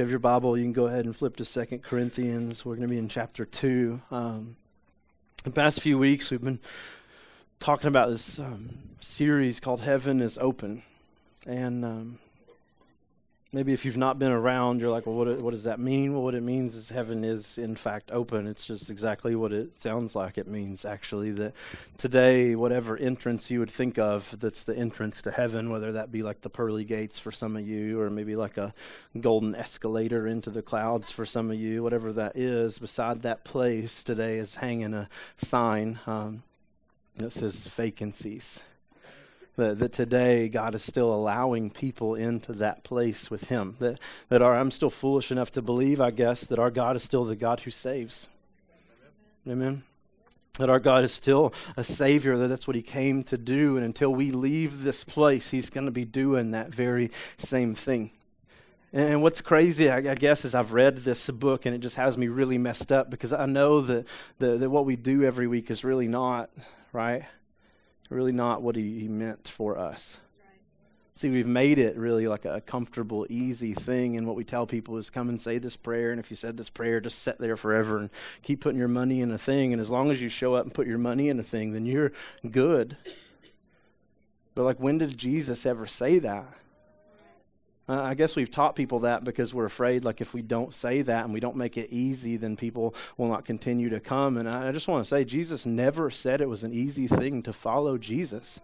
you have your Bible, you can go ahead and flip to Second Corinthians. We're going to be in chapter 2. Um, the past few weeks, we've been talking about this um, series called Heaven is Open. And um, maybe if you've not been around, you're like, well, what, what does that mean? Well, what it means is heaven is, in fact, open. It's just exactly what it sounds like it means, actually. That today, whatever entrance you would think of that's the entrance to heaven, whether that be like the pearly gates for some of you, or maybe like a golden escalator into the clouds for some of you, whatever that is, beside that place today is hanging a sign um, that says vacancies that, that today God is still allowing people into that place with Him. That, that our, I'm still foolish enough to believe, I guess, that our God is still the God who saves. Amen. That our God is still a Savior, that that's what He came to do. And until we leave this place, He's going to be doing that very same thing. And what's crazy, I, guess, is I've read this book and it just has me really messed up because I know that, that, that what we do every week is really not, right? Really not what he, he meant for us. See, we've made it really like a comfortable, easy thing. And what we tell people is come and say this prayer. And if you said this prayer, just sit there forever and keep putting your money in a thing. And as long as you show up and put your money in a thing, then you're good. But, like, when did Jesus ever say that? Uh, I guess we've taught people that because we're afraid, like, if we don't say that and we don't make it easy, then people will not continue to come. And I, I just want to say, Jesus never said it was an easy thing to follow Jesus.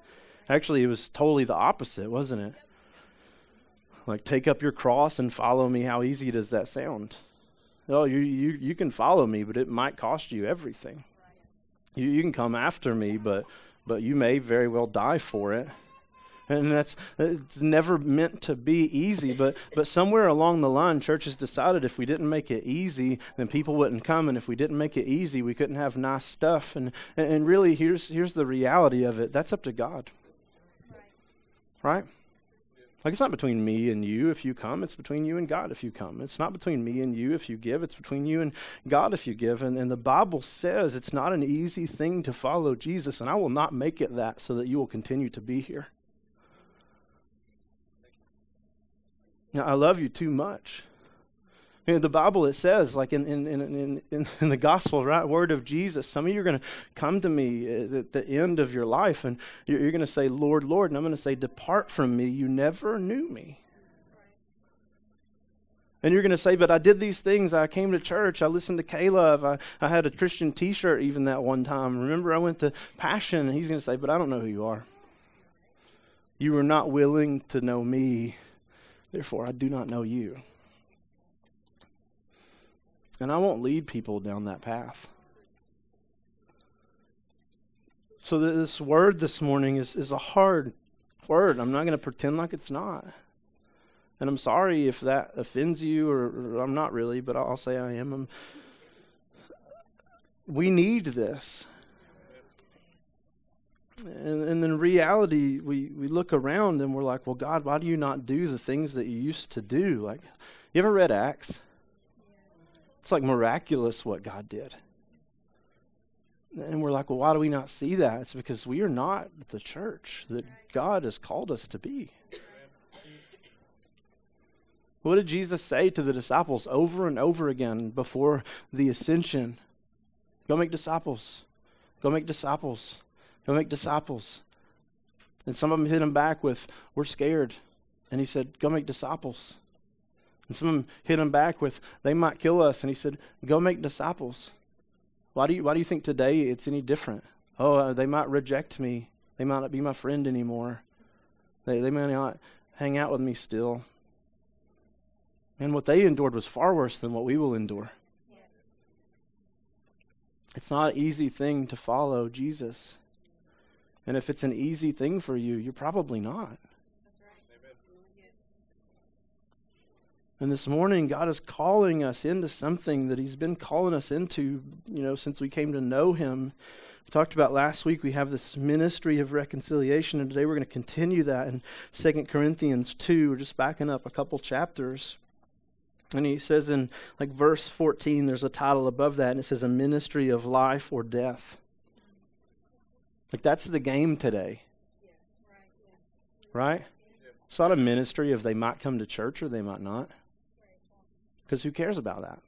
Actually, it was totally the opposite, wasn't it? Like, take up your cross and follow me. How easy does that sound? Oh, you, you, you can follow me, but it might cost you everything. You, you can come after me, but, but you may very well die for it and that's it's never meant to be easy but but somewhere along the line churches decided if we didn't make it easy then people wouldn't come. And if we didn't make it easy we couldn't have nice stuff. And and really here's here's the reality of it. That's up to god. Right? Like it's not between me and you if you come, it's between you and God if you come. It's not between me and you if you give, it's between you and God if you give. And, and the Bible says it's not an easy thing to follow Jesus, and I will not make it that so that you will continue to be here. I love you too much. In the Bible, it says, like in, in, in, in, in the gospel, right, word of Jesus, some of you are going to come to me at the end of your life and you're, you're going to say, Lord, Lord, and I'm going to say, Depart from me. You never knew me. And you're going to say, But I did these things. I came to church. I listened to K-LOVE. I, I had a Christian t shirt even that one time. Remember, I went to Passion. And he's going to say, But I don't know who you are. You were not willing to know me Therefore, I do not know you. And I won't lead people down that path. So, this word this morning is, is a hard word. I'm not going to pretend like it's not. And I'm sorry if that offends you, or, or I'm not really, but I'll say I am. I'm, we need this. And, and in reality, we, we look around and we're like, well, God, why do you not do the things that you used to do? Like, you ever read Acts? It's like miraculous what God did. And we're like, well, why do we not see that? It's because we are not the church that God has called us to be. What did Jesus say to the disciples over and over again before the ascension? Go make disciples. Go make disciples. Go make disciples. And some of them hit him back with, We're scared. And he said, Go make disciples. And some of them hit him back with, They might kill us. And he said, Go make disciples. Why do you, why do you think today it's any different? Oh, uh, they might reject me. They might not be my friend anymore. They, they may not hang out with me still. And what they endured was far worse than what we will endure. It's not an easy thing to follow Jesus. And if it's an easy thing for you, you're probably not. And this morning, God is calling us into something that He's been calling us into, you know, since we came to know Him. We talked about last week, we have this ministry of reconciliation, and today we're going to continue that in Second Corinthians 2. We're just backing up a couple chapters. And he says in like verse 14, there's a title above that, and it says, A Ministry of Life or Death. Like that's the game today. Right? It's not a ministry if they might come to church or they might not. Because who cares about that?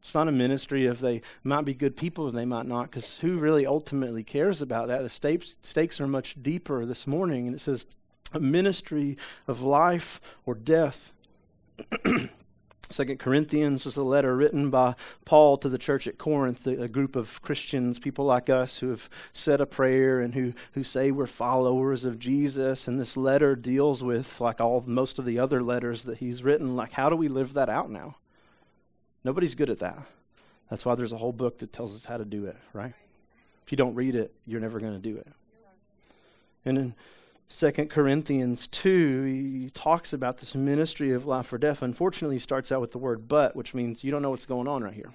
It's not a ministry if they might be good people and they might not, because who really ultimately cares about that? The stakes, stakes are much deeper this morning, and it says a ministry of life or death. Second Corinthians was a letter written by Paul to the church at Corinth, a, group of Christians, people like us who have said a prayer and who, who say we're followers of Jesus. And this letter deals with, like all most of the other letters that he's written, like how do we live that out now? Nobody's good at that. That's why there's a whole book that tells us how to do it, right? If you don't read it, you're never going to do it. And in 2 Corinthians 2, he talks about this ministry of life or death. Unfortunately, he starts out with the word but, which means you don't know what's going on right here.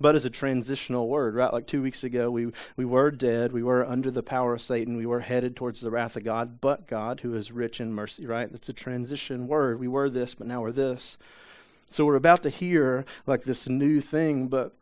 But is a transitional word, right? Like two weeks ago, we, we were dead. We were under the power of Satan. We were headed towards the wrath of God, but God, who is rich in mercy, right? That's a transition word. We were this, but now we're this. So we're about to hear like this new thing, but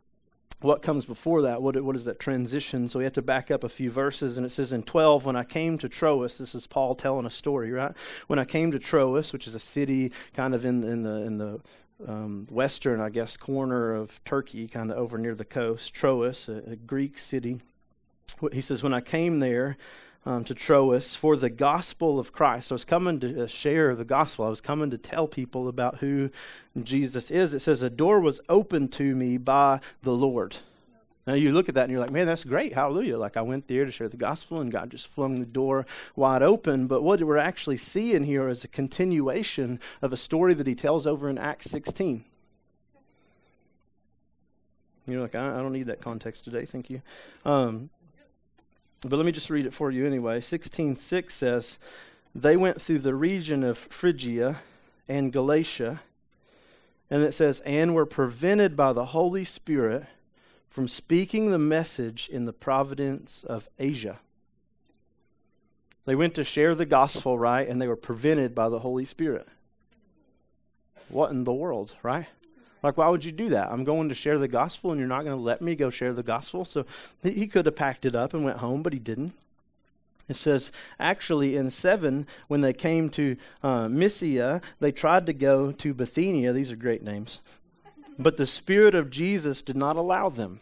what comes before that? What, what is that transition? So we have to back up a few verses, and it says in 12, when I came to Troas, this is Paul telling a story, right? When I came to Troas, which is a city kind of in, in the, in the um, western, I guess, corner of Turkey, kind of over near the coast, Troas, a, a Greek city. He says, when I came there, um, to Troas for the gospel of Christ. I was coming to uh, share the gospel. I was coming to tell people about who Jesus is. It says, A door was opened to me by the Lord. Now you look at that and you're like, man, that's great. Hallelujah. Like I went there to share the gospel and God just flung the door wide open. But what we're actually seeing here is a continuation of a story that he tells over in Acts 16. You're like, I, I don't need that context today. Thank you. Um, but let me just read it for you anyway. 16:6 says, "They went through the region of Phrygia and Galatia." And it says, "And were prevented by the Holy Spirit from speaking the message in the province of Asia." They went to share the gospel, right? And they were prevented by the Holy Spirit. What in the world, right? Like, why would you do that? I'm going to share the gospel and you're not going to let me go share the gospel. So he could have packed it up and went home, but he didn't. It says, actually, in 7, when they came to uh, Mysia, they tried to go to Bithynia. These are great names. But the Spirit of Jesus did not allow them.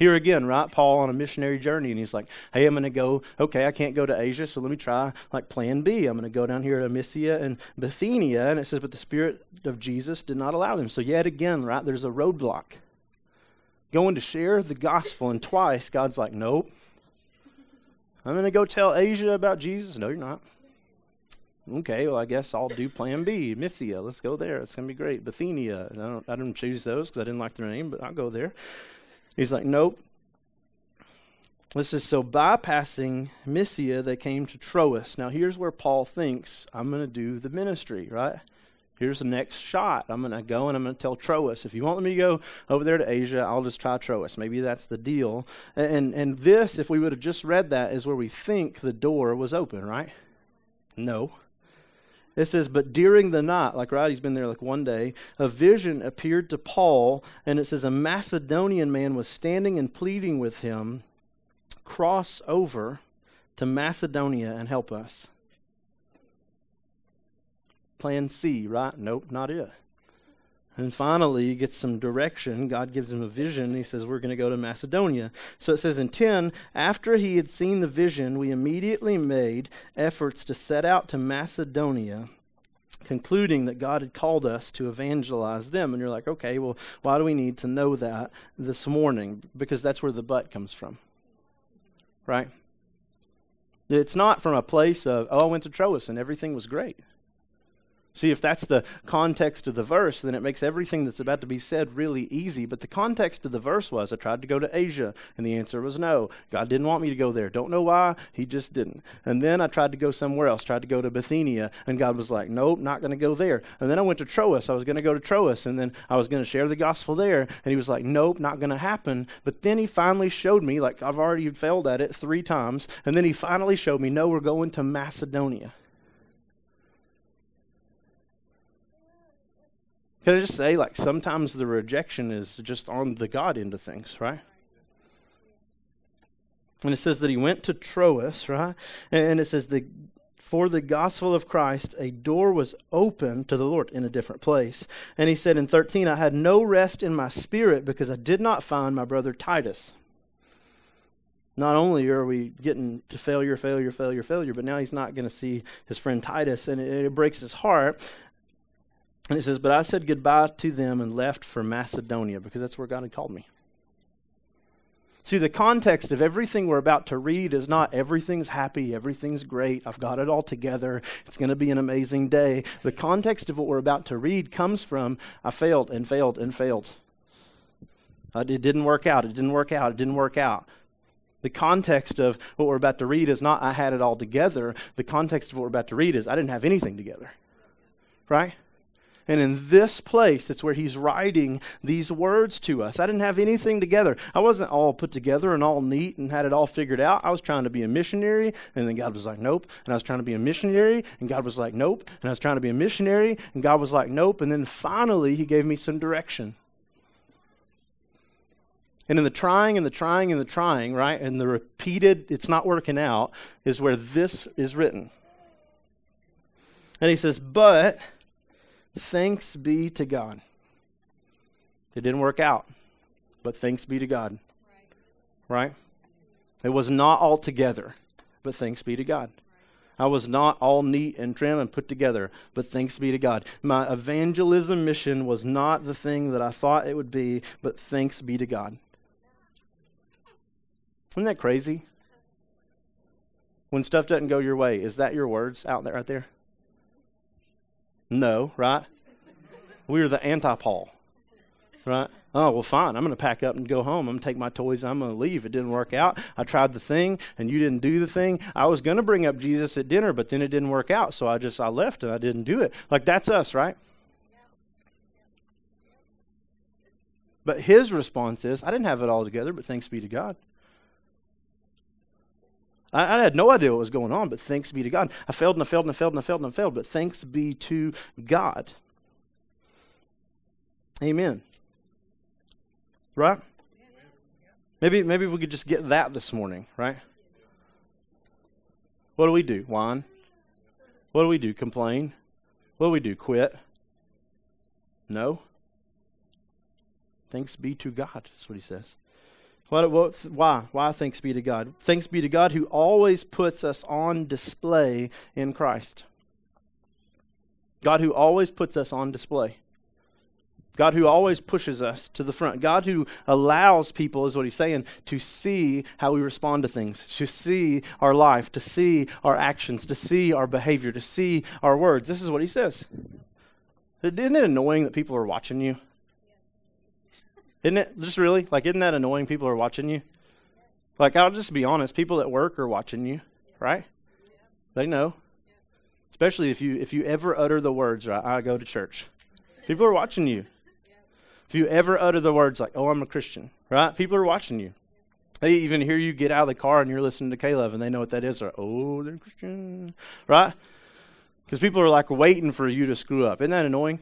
Here again, right? Paul on a missionary journey, and he's like, hey, I'm going to go, okay, I can't go to Asia, so let me try like plan B. I'm going to go down here to Mysia and Bithynia. And it says, but the Spirit of Jesus did not allow them. So, yet again, right, there's a roadblock. Going to share the gospel, and twice God's like, nope. I'm going to go tell Asia about Jesus. No, you're not. Okay, well, I guess I'll do plan B. Mysia, let's go there. It's going to be great. Bithynia, I, don't, I didn't choose those because I didn't like their name, but I'll go there. He's like, nope. This is so bypassing Mysia, they came to Troas. Now, here's where Paul thinks, I'm going to do the ministry, right? Here's the next shot. I'm going to go and I'm going to tell Troas. If you want me to go over there to Asia, I'll just try Troas. Maybe that's the deal. And, and this, if we would have just read that, is where we think the door was open, right? No. It says, But during the night, like right, he's been there like one day, a vision appeared to Paul, and it says, A Macedonian man was standing and pleading with him, Cross over to Macedonia and help us. Plan C, right? Nope, not it. And finally, he gets some direction. God gives him a vision. He says, We're going to go to Macedonia. So it says in 10, after he had seen the vision, we immediately made efforts to set out to Macedonia, concluding that God had called us to evangelize them. And you're like, okay, well, why do we need to know that this morning? Because that's where the but comes from. Right? It's not from a place of, oh, I went to Troas and everything was great. See, if that's the context of the verse, then it makes everything that's about to be said really easy. But the context of the verse was I tried to go to Asia, and the answer was no. God didn't want me to go there. Don't know why, He just didn't. And then I tried to go somewhere else, tried to go to Bithynia, and God was like, nope, not going to go there. And then I went to Troas. I was going to go to Troas, and then I was going to share the gospel there. And He was like, nope, not going to happen. But then He finally showed me, like I've already failed at it three times, and then He finally showed me, no, we're going to Macedonia. Can I just say, like, sometimes the rejection is just on the God end of things, right? And it says that he went to Troas, right? And it says the for the gospel of Christ, a door was open to the Lord in a different place. And he said in 13, I had no rest in my spirit because I did not find my brother Titus. Not only are we getting to failure, failure, failure, failure, but now he's not going to see his friend Titus, and it, it breaks his heart. And it says, But I said goodbye to them and left for Macedonia because that's where God had called me. See, the context of everything we're about to read is not everything's happy, everything's great, I've got it all together, it's going to be an amazing day. The context of what we're about to read comes from I failed and failed and failed. Uh, it didn't work out, it didn't work out, it didn't work out. The context of what we're about to read is not I had it all together. The context of what we're about to read is I didn't have anything together. Right? And in this place, it's where he's writing these words to us. I didn't have anything together. I wasn't all put together and all neat and had it all figured out. I was trying to be a missionary, and then God was like, nope. And I was trying to be a missionary, and God was like, nope. And I was trying to be a missionary, and God was like, nope. And then finally, he gave me some direction. And in the trying and the trying and the trying, right, and the repeated, it's not working out, is where this is written. And he says, but Thanks be to God. It didn't work out, but thanks be to God. Right? It was not all together, but thanks be to God. I was not all neat and trim and put together, but thanks be to God. My evangelism mission was not the thing that I thought it would be, but thanks be to God. Isn't that crazy? When stuff doesn't go your way, is that your words out there right there? No, right? We are the anti Paul, right? Oh, well, fine. I'm going to pack up and go home. I'm going to take my toys. I'm going to leave. It didn't work out. I tried the thing, and you didn't do the thing. I was going to bring up Jesus at dinner, but then it didn't work out. So I just, I left and I didn't do it. Like, that's us, right? But his response is, I didn't have it all together, but thanks be to God. I, I, had no idea what was going on, but thanks be to God. I failed and I failed and I failed and I failed and I failed, but thanks be to God. Amen. Right? Maybe maybe we could just get that this morning, right? What do we do? Whine? What do we do? Complain? What do we do? Quit? No. Thanks be to God, that's what he says. What, what, why? Why thanks be to God? Thanks be to God who always puts us on display in Christ. God who always puts us on display. God who always pushes us to the front. God who allows people, is what he's saying, to see how we respond to things, to see our life, to see our actions, to see our behavior, to see our words. This is what he says. Isn't it annoying that people are watching you? Isn't it just really like isn't that annoying? People are watching you. Like I'll just be honest, people at work are watching you, right? They know. Especially if you if you ever utter the words, right, I go to church. People are watching you. If you ever utter the words like, "Oh, I'm a Christian," right? People are watching you. They even hear you get out of the car and you're listening to K-LOVE, and they know what that is. Or, oh, they're Christian, right? Because people are like waiting for you to screw up. Isn't that annoying?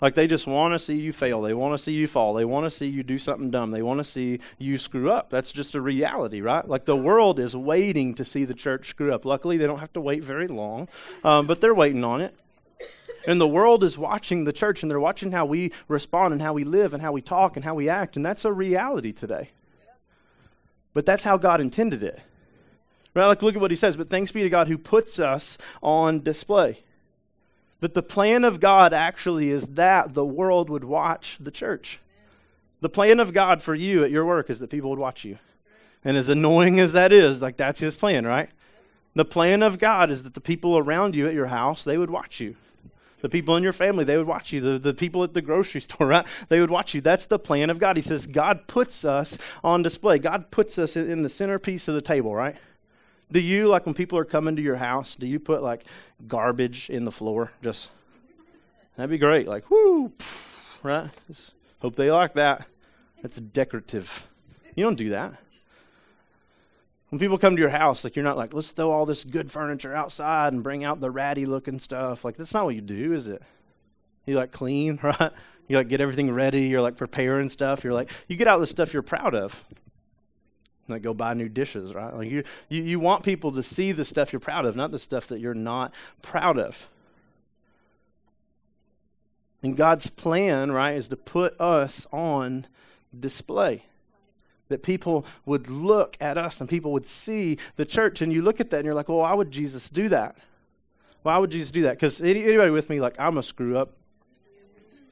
Like they just want to see you fail. They want to see you fall. They want to see you do something dumb. They want to see you screw up. That's just a reality, right? Like the world is waiting to see the church screw up. Luckily, they don't have to wait very long, um, but they're waiting on it. And the world is watching the church and they're watching how we respond and how we live and how we talk and how we act. And that's a reality today. But that's how God intended it. Right? Like, look at what he says. But thanks be to God who puts us on display. That the plan of God actually is that the world would watch the church. The plan of God for you at your work is that people would watch you. And as annoying as that is, like that's his plan, right? The plan of God is that the people around you at your house, they would watch you. The people in your family, they would watch you. The, the people at the grocery store, right? They would watch you. That's the plan of God. He says God puts us on display. God puts us in the centerpiece of the table, right? Do you, like when people are coming to your house, do you put like garbage in the floor? Just, that'd be great. Like, whoo, right? Just hope they like that. That's decorative. You don't do that. When people come to your house, like you're not like, let's throw all this good furniture outside and bring out the ratty looking stuff. Like that's not what you do, is it? You like clean, right? You like get everything ready. You're like preparing stuff. You're like you get out the stuff you're proud of. Like go buy new dishes, right? Like you, you, you want people to see the stuff you're proud of, not the stuff that you're not proud of. And God's plan, right, is to put us on display. That people would look at us and people would see the church. And you look at that and you're like, well, why would Jesus do that? Why would Jesus do that? Because anybody with me, like, I'm a screw up.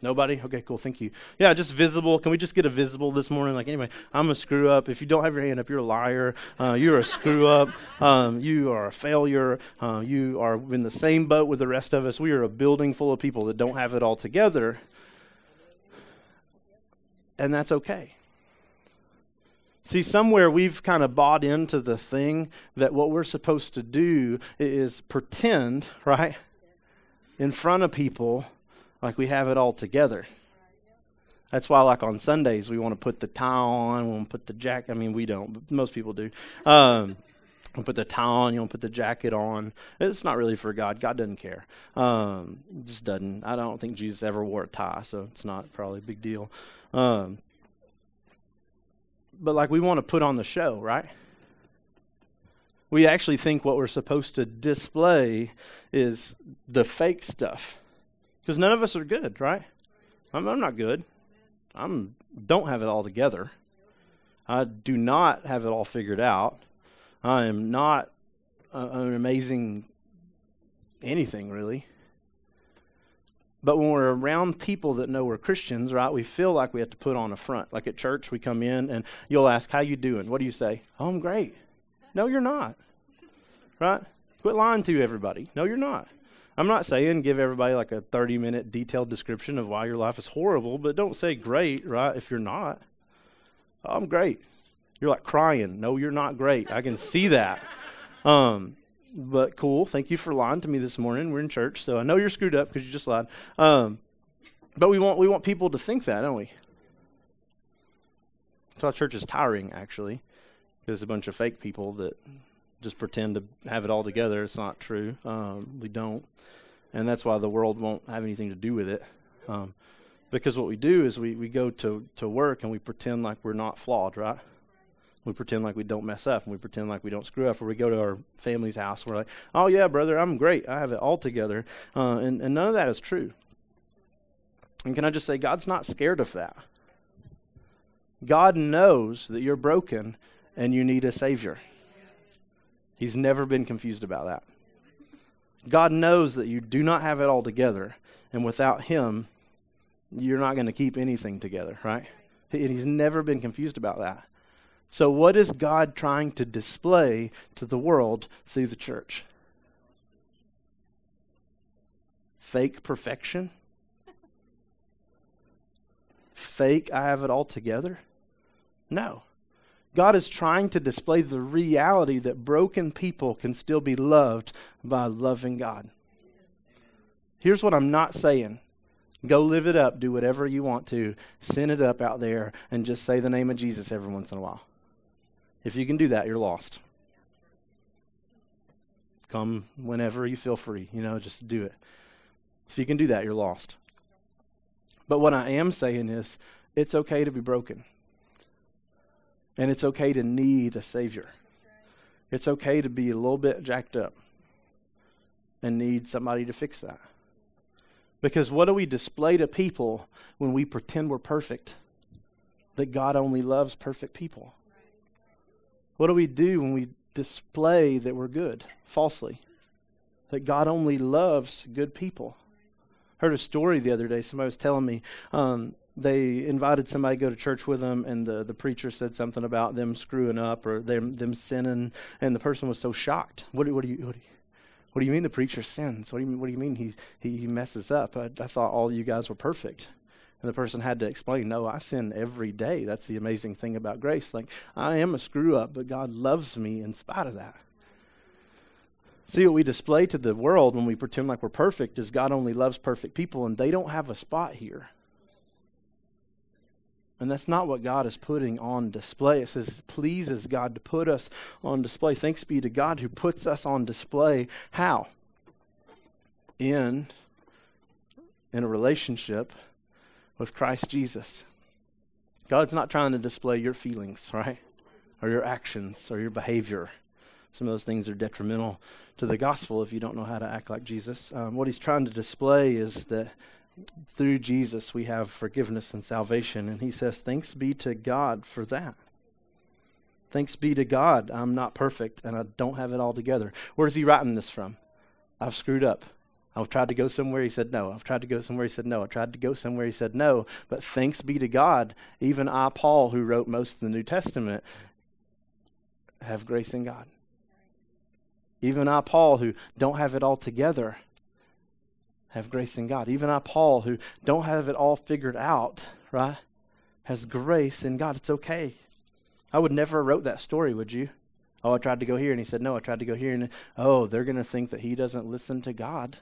Nobody? Okay, cool. Thank you. Yeah, just visible. Can we just get a visible this morning? Like, anyway, I'm a screw up. If you don't have your hand up, you're a liar. Uh, you're a screw up. Um, you are a failure. Uh, you are in the same boat with the rest of us. We are a building full of people that don't have it all together. And that's okay. See, somewhere we've kind of bought into the thing that what we're supposed to do is pretend, right, in front of people like we have it all together. That's why, like on Sundays, we want to put the tie on, we want to put the jacket. I mean, we don't, but most people do. Um, you put the tie on, you want to put the jacket on. It's not really for God. God doesn't care. Um, just doesn't. I don't think Jesus ever wore a tie, so it's not probably a big deal. Um, but like we want to put on the show, right? We actually think what we're supposed to display is the fake stuff. Because none of us are good, right? I'm, I'm not good. I'm don't have it all together. I do not have it all figured out. I am not an amazing anything really. But when we're around people that know we're Christians, right, we feel like we have to put on a front. Like at church, we come in and you'll ask, "How you doing?" What do you say? "Oh, I'm great." No, you're not. Right? Quit lying to everybody. No, you're not. I'm not saying give everybody like a 30 minute detailed description of why your life is horrible, but don't say great, right, if you're not. I'm great. You're like crying. No, you're not great. I can see that. Um, but cool. Thank you for lying to me this morning. We're in church, so I know you're screwed up because you just lied. Um, but we want we want people to think that, don't we? Why church is tiring, actually, because a bunch of fake people that just pretend to have it all together. It's not true. Um, we don't, and that's why the world won't have anything to do with it. Um, because what we do is we, we go to, to work and we pretend like we're not flawed, right? We pretend like we don't mess up and we pretend like we don't screw up. Or we go to our family's house and we're like, oh, yeah, brother, I'm great. I have it all together. Uh, and, and none of that is true. And can I just say, God's not scared of that. God knows that you're broken and you need a Savior. He's never been confused about that. God knows that you do not have it all together, and without Him, you're not going to keep anything together, right? And He's never been confused about that. So, what is God trying to display to the world through the church? Fake perfection? Fake, I have it all together? No. God is trying to display the reality that broken people can still be loved by loving God. Here's what I'm not saying go live it up, do whatever you want to, send it up out there, and just say the name of Jesus every once in a while. If you can do that, you're lost. Come whenever you feel free, you know, just do it. If you can do that, you're lost. But what I am saying is, it's okay to be broken. And it's okay to need a Savior. It's okay to be a little bit jacked up and need somebody to fix that. Because what do we display to people when we pretend we're perfect? That God only loves perfect people. What do we do when we display that we're good falsely? That God only loves good people. Heard a story the other day. Somebody was telling me um, they invited somebody to go to church with them, and the, the preacher said something about them screwing up or them them sinning, and the person was so shocked. What, what do you what do you, what do you mean the preacher sins? What do you mean, what do you mean he he, messes up? I, I thought all you guys were perfect. And the person had to explain, no, I sin every day. That's the amazing thing about grace. Like, I am a screw up, but God loves me in spite of that. See, what we display to the world when we pretend like we're perfect is God only loves perfect people, and they don't have a spot here. And that's not what God is putting on display. It says it pleases God to put us on display. Thanks be to God who puts us on display. How? In in a relationship with Christ Jesus. God's not trying to display your feelings, right? or your actions or your behavior. Some of those things are detrimental to the gospel if you don't know how to act like Jesus. Um, what he's trying to display is that through Jesus we have forgiveness and salvation. And he says, Thanks be to God for that. Thanks be to God, I'm not perfect and I don't have it all together. Where's he writing this from? I've screwed up. I've tried to go somewhere, he said no. I've tried to go somewhere, he said no. I tried to go somewhere, he said no. But thanks be to God, even I, Paul, who wrote most of the New Testament, have grace in God. Even I, Paul, who don't have it all together, have grace in God. Even I, Paul, who don't have it all figured out, right, has grace in God. It's okay. I would never have wrote that story, would you? Oh, I tried to go here, and he said no. I tried to go here, and oh, they're going to think that he doesn't listen to God.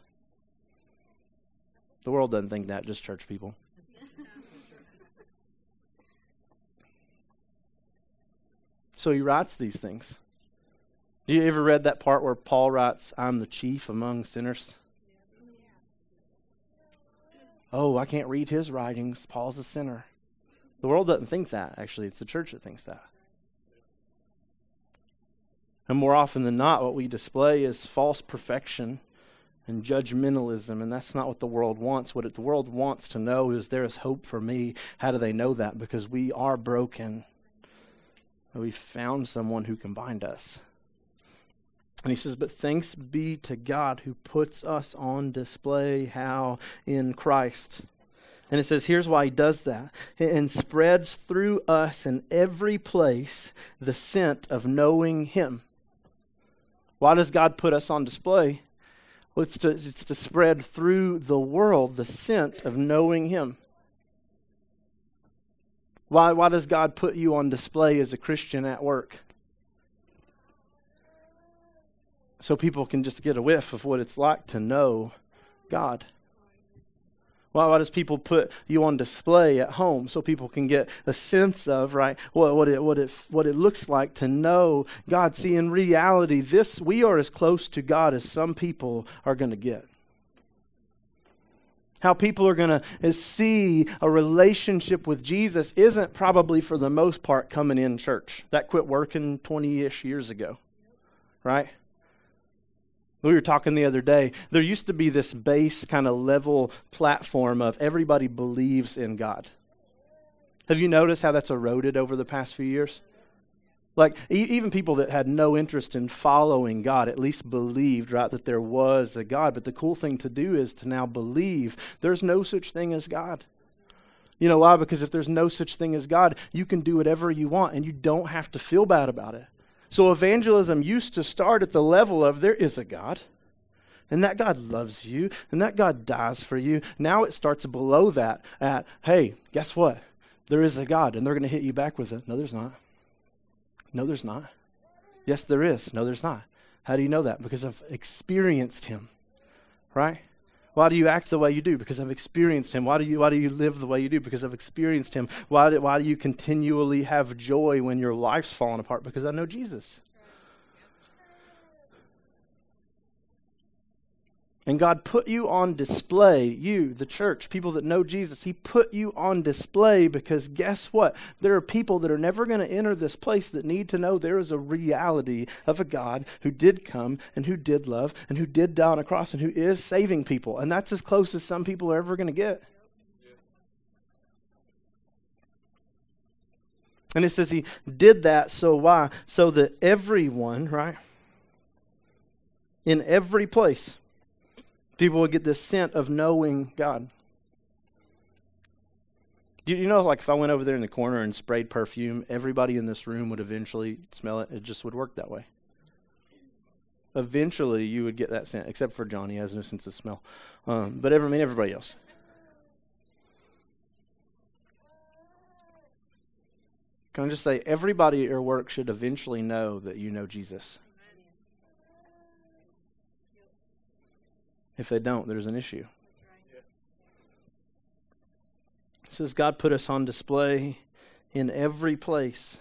The world doesn't think that, just church people. so he writes these things. Do You ever read that part where Paul writes, I'm the chief among sinners? Oh, I can't read his writings. Paul's a sinner. The world doesn't think that, actually. It's the church that thinks that. And more often than not, what we display is false perfection and judgmentalism, and that's not what the world wants. What the world wants to know is there is hope for me. How do they know that? Because we are broken. We found someone who can bind us. And he says, But thanks be to God who puts us on display. How? In Christ. And it says, here's why he does that. And spreads through us in every place the scent of knowing him. Why does God put us on display? Well, it's to, it's to spread through the world the scent of knowing Him. Why, why does God put you on display as a Christian at work? So people can just get a whiff of what it's like to know God. Why, why does people put you on display at home so people can get a sense of right what, what it what it what it looks like to know God? See, in reality, this we are as close to God as some people are going to get. How people are going to see a relationship with Jesus isn't probably for the most part coming in church. That quit working 20 ish years ago, right? We were talking the other day. There used to be this base kind of level platform of everybody believes in God. Have you noticed how that's eroded over the past few years? Like, e- even people that had no interest in following God at least believed, right, that there was a God. But the cool thing to do is to now believe there's no such thing as God. You know why? Because if there's no such thing as God, you can do whatever you want and you don't have to feel bad about it. So evangelism used to start at the level of there is a God, and that God loves you, and that God dies for you. Now it starts below that at, hey, guess what? There is a God, and they're going to hit you back with it. No, there's not. No, there's not. Yes, there is. No, there's not. How do you know that? Because I've experienced Him, right? Why do you act the way you do? Because I've experienced him. Why do you why do you live the way you do? Because I've experienced him. Why do, why do you continually have joy when your life's falling apart? Because I know Jesus. And God put you on display, you, the church, people that know Jesus. He put you on display because guess what? There are people that are never going to enter this place that need to know there is a reality of a God who did come and who did love and who did die on a cross and who is saving people. And that's as close as some people are ever going to get. And it says he did that so why? So that everyone, right? In every place People would get this scent of knowing God. Do you know, like if I went over there in the corner and sprayed perfume, everybody in this room would eventually smell it. It just would work that way. Eventually, you would get that scent, except for Johnny, he has no sense of smell. Um, but every, I mean, everybody else. Can I just say, everybody at your work should eventually know that you know Jesus. If they don't, there's an issue. It says God put us on display in every place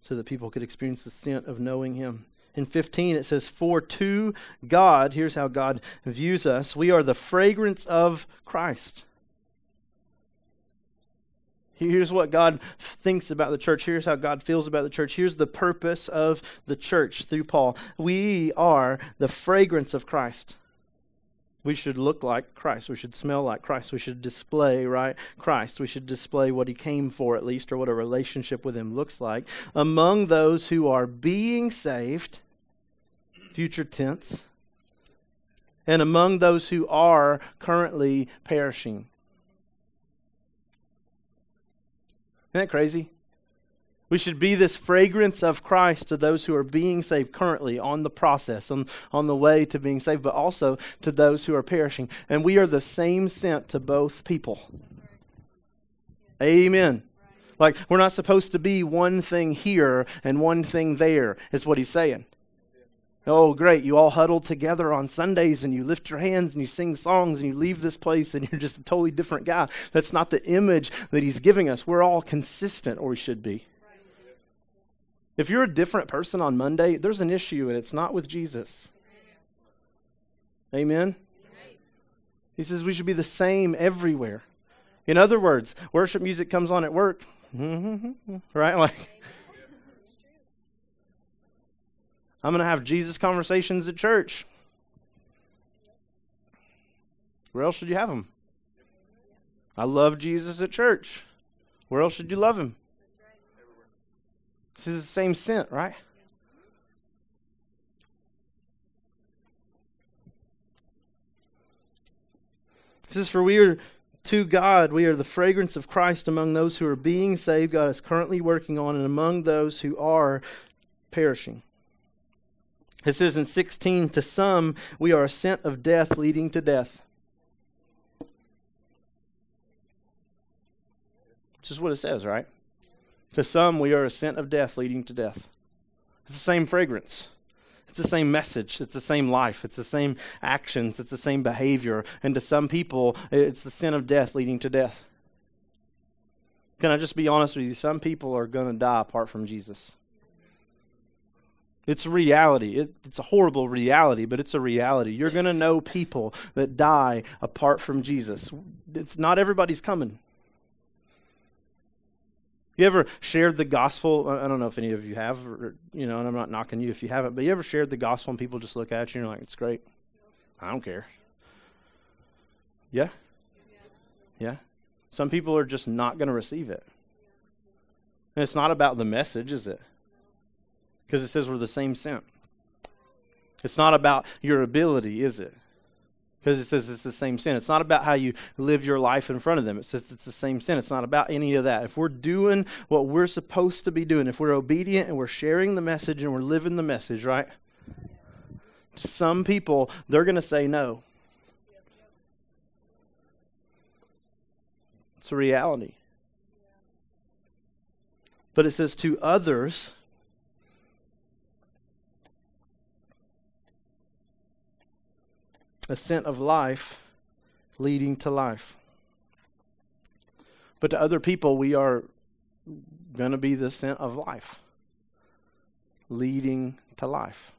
so that people could experience the scent of knowing Him. In 15, it says, For to God, here's how God views us we are the fragrance of Christ. Here's what God thinks about the church. Here's how God feels about the church. Here's the purpose of the church through Paul. We are the fragrance of Christ. We should look like Christ. We should smell like Christ. We should display, right, Christ. We should display what he came for, at least, or what a relationship with him looks like. Among those who are being saved, future tense, and among those who are currently perishing. That crazy? We should be this fragrance of Christ to those who are being saved currently on the process, on, on the way to being saved, but also to those who are perishing. And we are the same scent to both people. Amen. Like, we're not supposed to be one thing here and one thing there, is what he's saying. Oh, great. You all huddle together on Sundays and you lift your hands and you sing songs and you leave this place and you're just a totally different guy. That's not the image that he's giving us. We're all consistent, or we should be. If you're a different person on Monday, there's an issue and it's not with Jesus. Amen? He says we should be the same everywhere. In other words, worship music comes on at work, right? Like, I'm going to have Jesus conversations at church. Where else should you have them? I love Jesus at church. Where else should you love him? This is the same scent, right? This is for we are to God, we are the fragrance of Christ among those who are being saved, God is currently working on, and among those who are perishing. It says in 16, to some we are a scent of death leading to death. Which is what it says, right? To some we are a scent of death leading to death. It's the same fragrance. It's the same message. It's the same life. It's the same actions. It's the same behavior. And to some people, it's the sin of death leading to death. Can I just be honest with you? Some people are going to die apart from Jesus. It's reality. It, it's a horrible reality, but it's a reality. You're going to know people that die apart from Jesus. It's not everybody's coming. You ever shared the gospel? I don't know if any of you have, or, you know, and I'm not knocking you if you haven't, but you ever shared the gospel and people just look at you and you're like, it's great. I don't care. Yeah? Yeah? Some people are just not going to receive it. And it's not about the message, is it? Because it says we're the same scent. It's not about your ability, is it? Because it says it's the same sin. It's not about how you live your life in front of them. It says it's the same sin. It's not about any of that. If we're doing what we're supposed to be doing, if we're obedient and we're sharing the message and we're living the message, right? To some people, they're going to say no. It's a reality. But it says to others, a scent of life leading to life. But to other people, we are going to be the scent of life leading to life.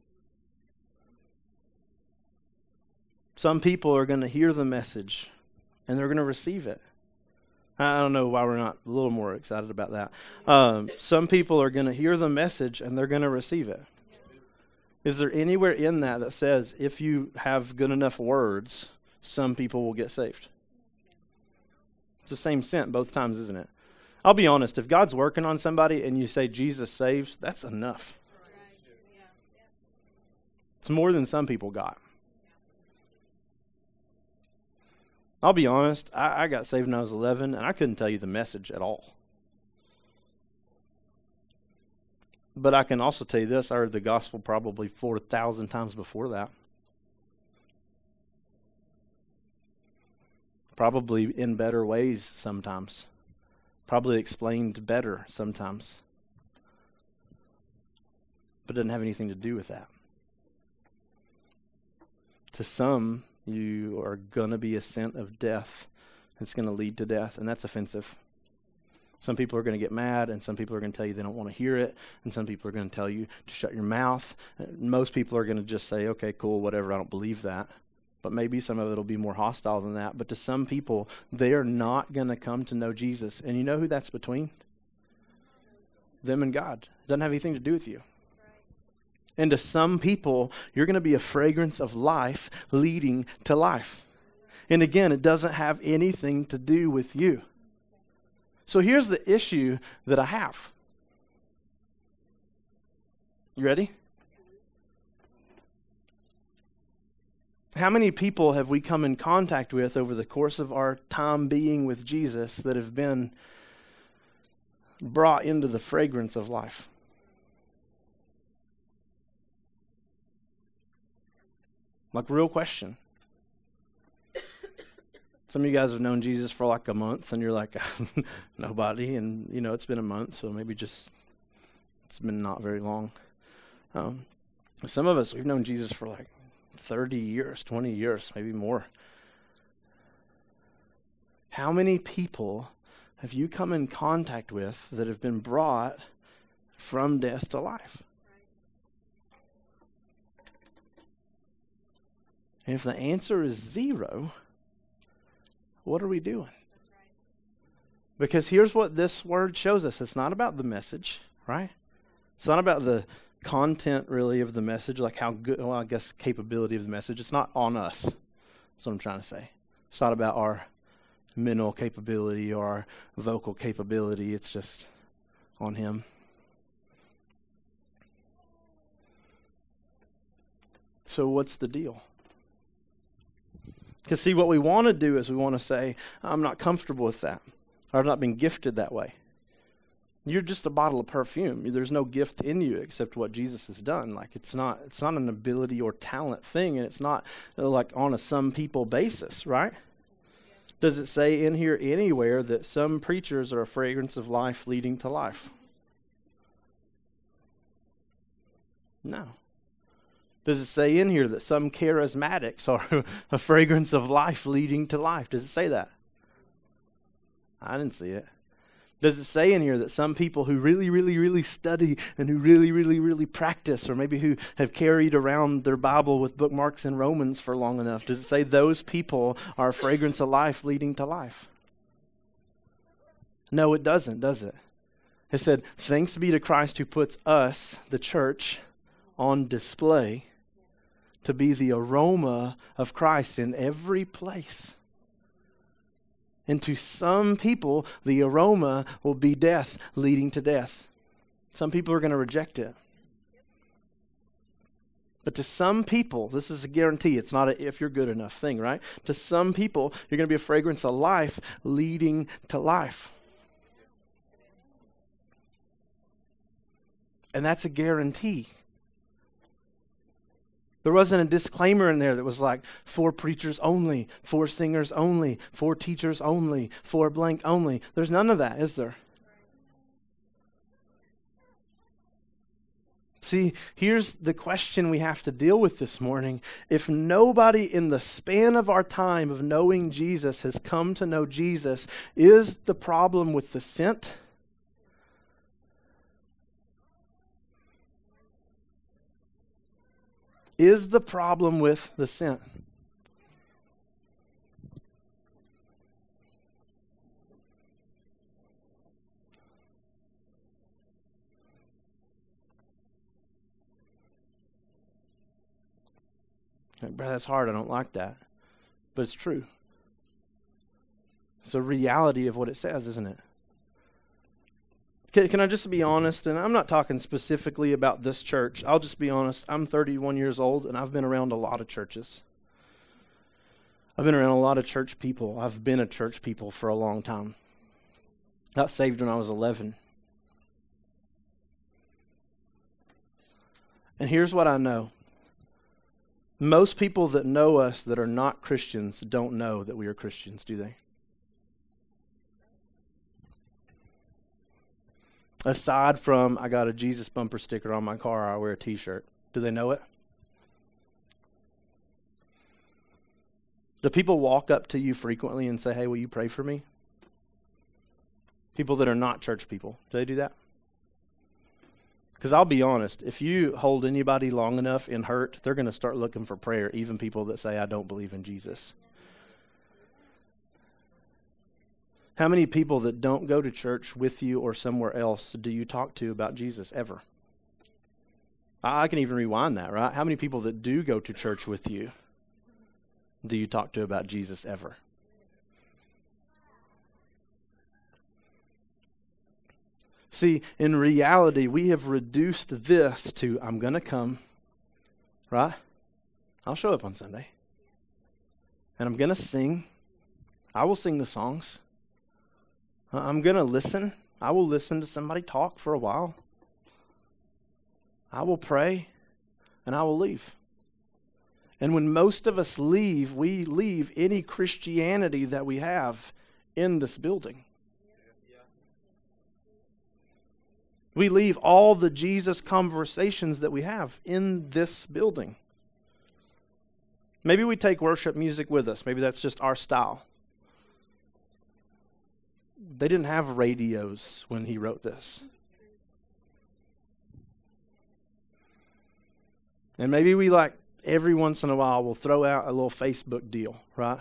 Some people are going to hear the message and they're going to receive it. I don't know why we're not a little more excited about that. Um, some people are going to hear the message and they're going to receive it. Is there anywhere in that that says if you have good enough words, some people will get saved? It's the same scent both times, isn't it? I'll be honest, if God's working on somebody and you say Jesus saves, that's enough. It's more than some people got. I'll be honest, I, I, got saved when I was 11, and I couldn't tell you the message at all. But I can also tell you this I heard the gospel probably 4,000 times before that. Probably in better ways sometimes. Probably explained better sometimes. But it doesn't have anything to do with that. To some, you are going to be a scent of death. It's going to lead to death, and that's offensive. Some people are going to get mad, and some people are going to tell you they don't want to hear it, and some people are going to tell you to shut your mouth. Most people are going to just say, okay, cool, whatever, I don't believe that. but maybe some of it will be more hostile than that. But to some people, they are not going to come to know Jesus. And you know who that's between? Them and God. It doesn't have anything to do with you. And to some people, you're going to be a fragrance of life leading to life. And again, it doesn't have anything to do with you. So here's the issue that I have. You ready? How many people have we come in contact with over the course of our time being with Jesus that have been brought into the fragrance of life? Like, real question. Some of you guys have known Jesus for like a month, and you're like, nobody. And, you know, it's been a month, so maybe just, it's been not very long. Um, some of us, we've known Jesus for like 30 years, 20 years, maybe more. How many people have you come in contact with that have been brought from death to life? And if the answer is zero, what are we doing? Because here's what this word shows us it's not about the message, right? It's not about the content really of the message, like how good, well, I guess capability of the message. It's not on us. That's what I'm trying to say. It's not about our mental capability or our vocal capability. It's just on Him. So, what's the deal? Because, see, what we want to do is we want to say, I'm not comfortable with that, I've not been gifted that way. You're just a bottle of perfume. There's no gift in you except what Jesus has done. Like it's not it's not an ability or talent thing and it's not uh, like on a some people basis, right? Does it say in here anywhere that some preachers are a fragrance of life leading to life? No. Does it say in here that some charismatics are a fragrance of life leading to life? Does it say that? I didn't see it. Does it say in here that some people who really, really, really study and who really, really, really practice, or maybe who have carried around their Bible with bookmarks in Romans for long enough, does it say those people are a fragrance of life leading to life? No, it doesn't, does it? It said, Thanks be to Christ who puts us, the church, on display to be the aroma of Christ in every place. And to some people, the aroma will be death, leading to death. Some people are going to reject it. But to some people, this is a guarantee. It's not a if you're good enough thing, right? To some people, you're going to be a fragrance of life leading to life. And that's a guarantee. There wasn't a disclaimer in there that was like for preachers only, for singers only, for teachers only, for blank only. There's none of that, is there? See, here's the question we have to deal with this morning. If nobody in the span of our time of knowing Jesus has come to know Jesus, is the problem with the sent? Is the problem with the sin. That's hard. I don't like that. But it's true. It's a reality of what it says, isn't it? Can, can I just be honest? And I'm not talking specifically about this church. I'll just be honest. I'm 31 years old, and I've been around a lot of churches. I've been around a lot of church people. I've been a church people for a long time. Got saved when I was 11. And here's what I know most people that know us that are not Christians don't know that we are Christians, do they? Aside from I got a Jesus bumper sticker on my car, I wear a t shirt? Do they know it? Do people walk up to you frequently and say, Hey, will you pray for me? People that are not church people, do they do that? Because I'll be honest, if you hold anybody long enough in hurt, they're going to start looking for prayer, even people that say, I don't believe in Jesus. How many people that don't go to church with you or somewhere else do you talk to about Jesus ever? I can even rewind that, right? How many people that do go to church with you do you talk to about Jesus ever? See, in reality, we have reduced this to I'm going to come, right? I'll show up on Sunday. And I'm going to sing. I will sing the songs. Uh, I'm going to listen. I will listen to somebody talk for a while. I will pray and I will leave. And when most of us leave, we leave any Christianity that we have in this building. We leave all the Jesus conversations that we have in this building. Maybe we take worship music with us. Maybe that's just our style. They didn't have radios when he wrote this. And maybe we like every once in a while we'll throw out a little Facebook deal, right?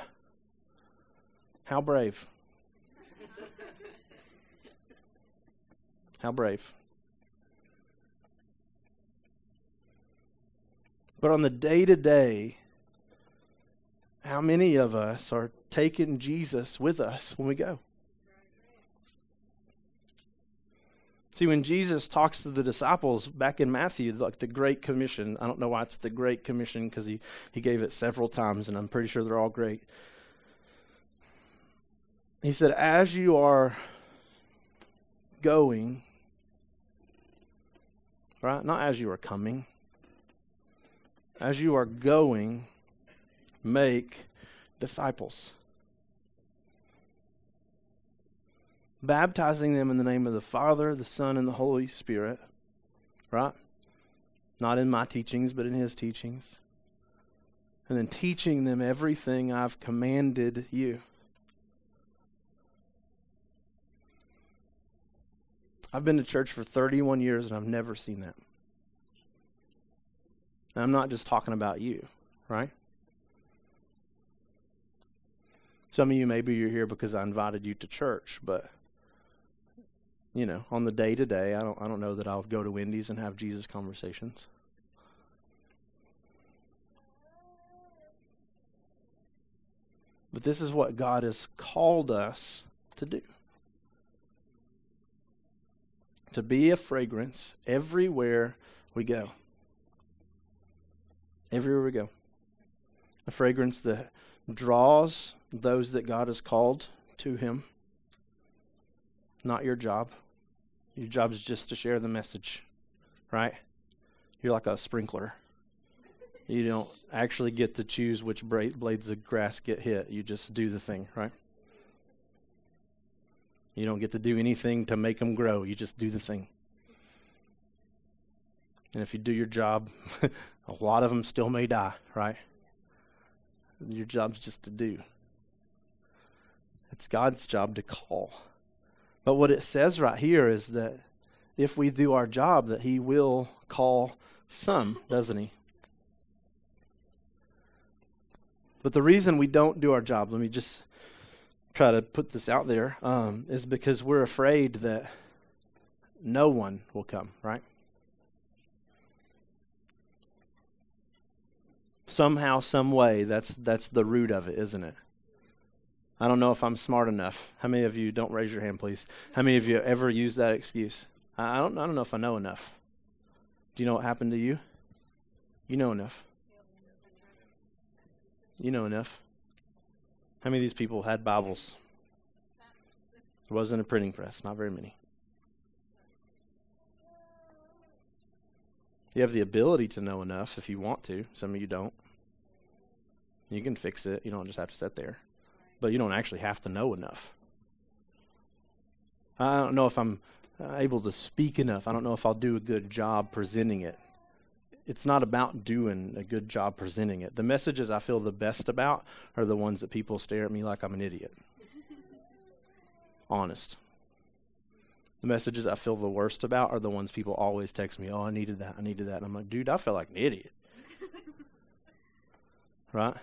How brave. How brave. But on the day to day, how many of us are taking Jesus with us when we go? See, when Jesus talks to the disciples back in Matthew, like the Great Commission, I don't know why it's the Great Commission because he, he gave it several times, and I'm pretty sure they're all great. He said, As you are going, right? Not as you are coming as you are going, make disciples. Baptizing them in the name of the Father, the Son, and the Holy Spirit. Right? Not in my teachings, but in his teachings. And then teaching them everything I've commanded you. I've been to church for 31 years and I've never seen that. And I'm not just talking about you, right? Some of you, maybe you're here because I invited you to church, but you know, on the day to day, I don't, I don't know that I'll go to Wendy's and have Jesus conversations. But this is what God has called us to do to be a fragrance everywhere we go everywhere we go. A fragrance that draws those that God has called to Him. Not your job. Your job is just to share the message, right? You're like a sprinkler. You don't actually get to choose which blades of grass get hit. You just do the thing, right? You don't get to do anything to make them grow. You just do the thing. And if you do your job, a lot of them still may die, right? Your job's just to do. It's God's job to call. But what it says right here is that if we do our job, that He will call some, doesn't He? But the reason we don't do our job, let me just try to put this out there, um, is because we're afraid that no one will come, right? somehow, some way. That's that's the root of it, isn't it? I don't know if I'm smart enough. How many of you don't raise your hand, please? How many of you ever use that excuse? I don't. I don't know if I know enough. Do you know what happened to you? You know enough. You know enough. How many of these people had Bibles? It wasn't a printing press. Not very many. You have the ability to know enough if you want to. Some of you don't. You can fix it. You don't just have to sit there. But you don't actually have to know enough. I don't know if I'm able to speak enough. I don't know if I'll do a good job presenting it. It's not about doing a good job presenting it. The messages I feel the best about are the ones that people stare at me like I'm an idiot. Honest. The messages I feel the worst about are the ones people always text me, oh, I needed that, I needed that. And I'm like, dude, I feel like an idiot. right?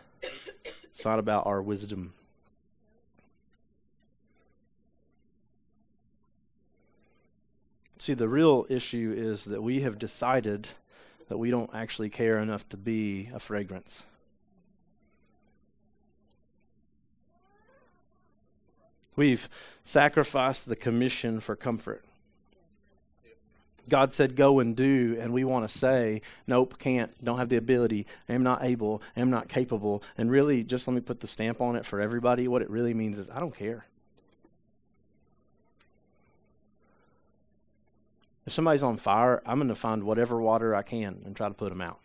It's not about our wisdom. See, the real issue is that we have decided that we don't actually care enough to be a fragrance. We've sacrificed the commission for comfort. God said, Go and do, and we want to say, Nope, can't, don't have the ability, am not able, am not capable. And really, just let me put the stamp on it for everybody. What it really means is, I don't care. If somebody's on fire, I'm going to find whatever water I can and try to put them out.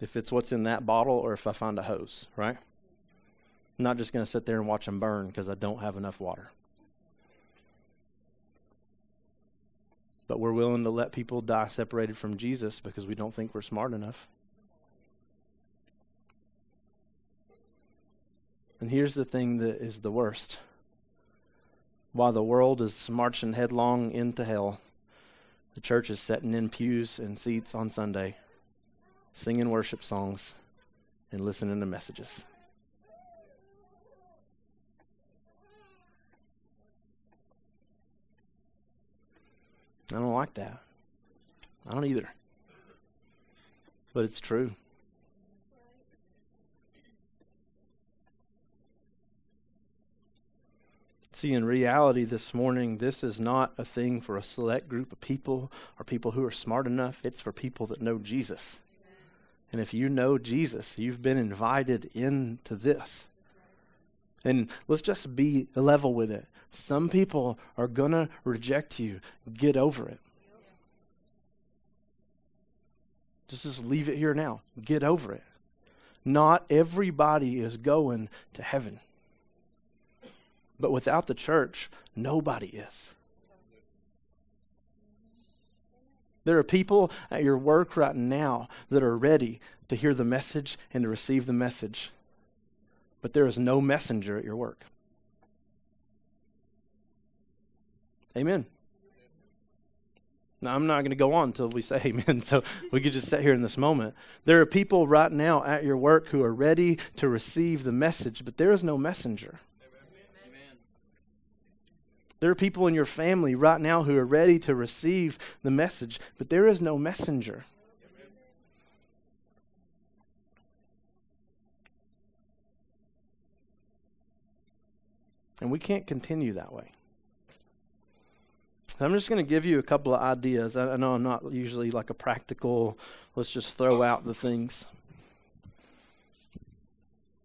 If it's what's in that bottle or if I find a hose, right? I'm not just going to sit there and watch them burn because I don't have enough water. But we're willing to let people die separated from Jesus because we don't think we're smart enough. And here's the thing that is the worst. While the world is marching headlong into hell, the church is sitting in pews and seats on Sunday, singing worship songs and listening to messages. I don't like that. I don't either. But it's true. See, in reality, this morning, this is not a thing for a select group of people or people who are smart enough. It's for people that know Jesus. And if you know Jesus, you've been invited into this. And let's just be level with it. Some people are going to reject you. Get over it. Just, just leave it here now. Get over it. Not everybody is going to heaven. But without the church, nobody is. There are people at your work right now that are ready to hear the message and to receive the message. But there is no messenger at your work. Amen. Now, I'm not going to go on until we say amen, so we could just sit here in this moment. There are people right now at your work who are ready to receive the message, but there is no messenger. There are people in your family right now who are ready to receive the message, but there is no messenger. And we can't continue that way. I'm just going to give you a couple of ideas. I know I'm not usually like a practical, let's just throw out the things.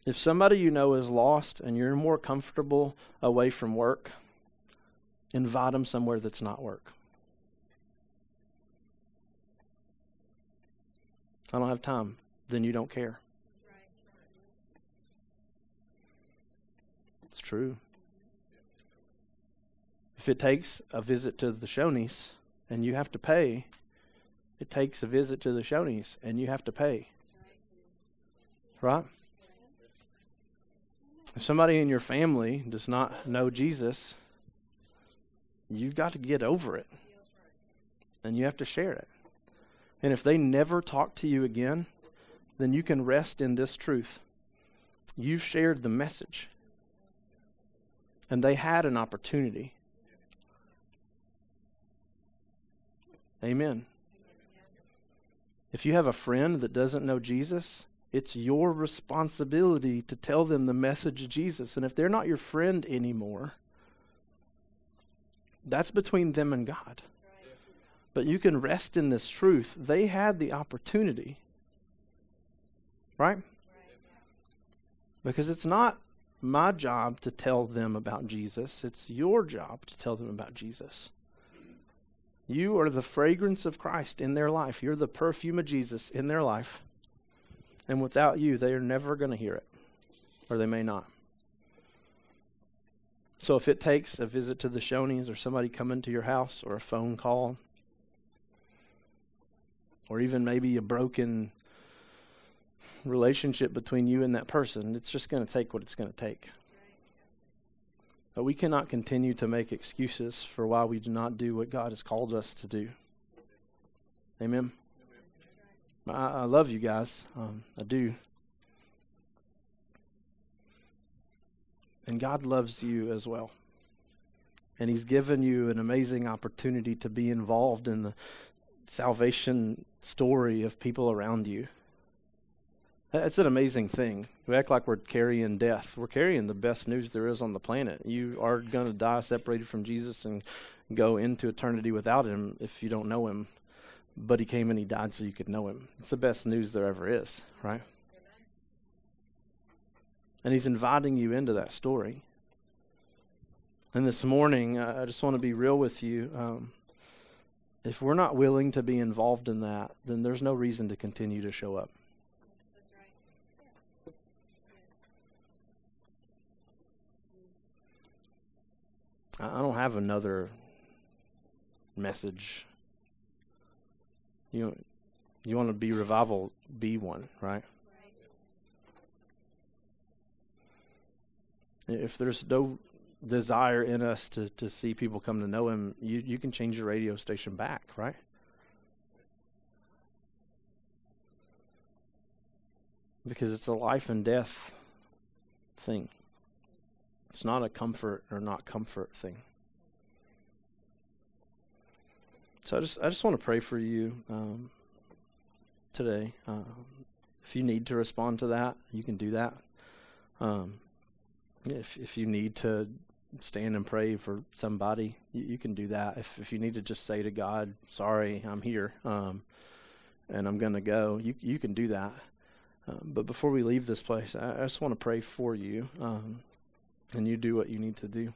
If somebody you know is lost and you're more comfortable away from work, invite them somewhere that's not work. I don't have time. Then you don't care. It's true. If it takes a visit to the Shoney's and you have to pay, it takes a visit to the Shoney's and you have to pay. Right? If somebody in your family does not know Jesus, you've got to get over it. And you have to share it. And if they never talk to you again, then you can rest in this truth. You've shared the message. And they had an opportunity. Amen. If you have a friend that doesn't know Jesus, it's your responsibility to tell them the message of Jesus. And if they're not your friend anymore, that's between them and God. But you can rest in this truth. They had the opportunity. Right? Because it's not my job to tell them about Jesus, it's your job to tell them about Jesus. You are the fragrance of Christ in their life. You're the perfume of Jesus in their life. And without you, they are never going to hear it, or they may not. So if it takes a visit to the Shoney's or somebody coming to your house or a phone call, or even maybe a broken relationship between you and that person, it's just going to take what it's going to take. But we cannot continue to make excuses for why we do not do what God has called us to do. Amen. I, love you guys. Um, I do. And God loves you as well. And He's given you an amazing opportunity to be involved in the salvation story of people around you. It's an amazing thing. We act like we're carrying death. We're carrying the best news there is on the planet. You are going to die separated from Jesus and go into eternity without Him if you don't know Him. But He came and He died so you could know Him. It's the best news there ever is, right? And He's inviting you into that story. And this morning, I just want to be real with you. Um, if we're not willing to be involved in that, then there's no reason to continue to show up. I don't have another message. You you want to be revival, be one, right? If there's no desire in us to, to see people come to know him, you, you can change your radio station back, right? Because it's a life and death thing. It's not a comfort or not comfort thing. So I just I just want to pray for you um, today. Um, if you need to respond to that, you can do that. Um, if if you need to stand and pray for somebody, you, you, can do that. If if you need to just say to God, "Sorry, I'm here, um, and I'm going to go," you you can do that. Um, but before we leave this place, I, I just want to pray for you, um, and you do what you need to do.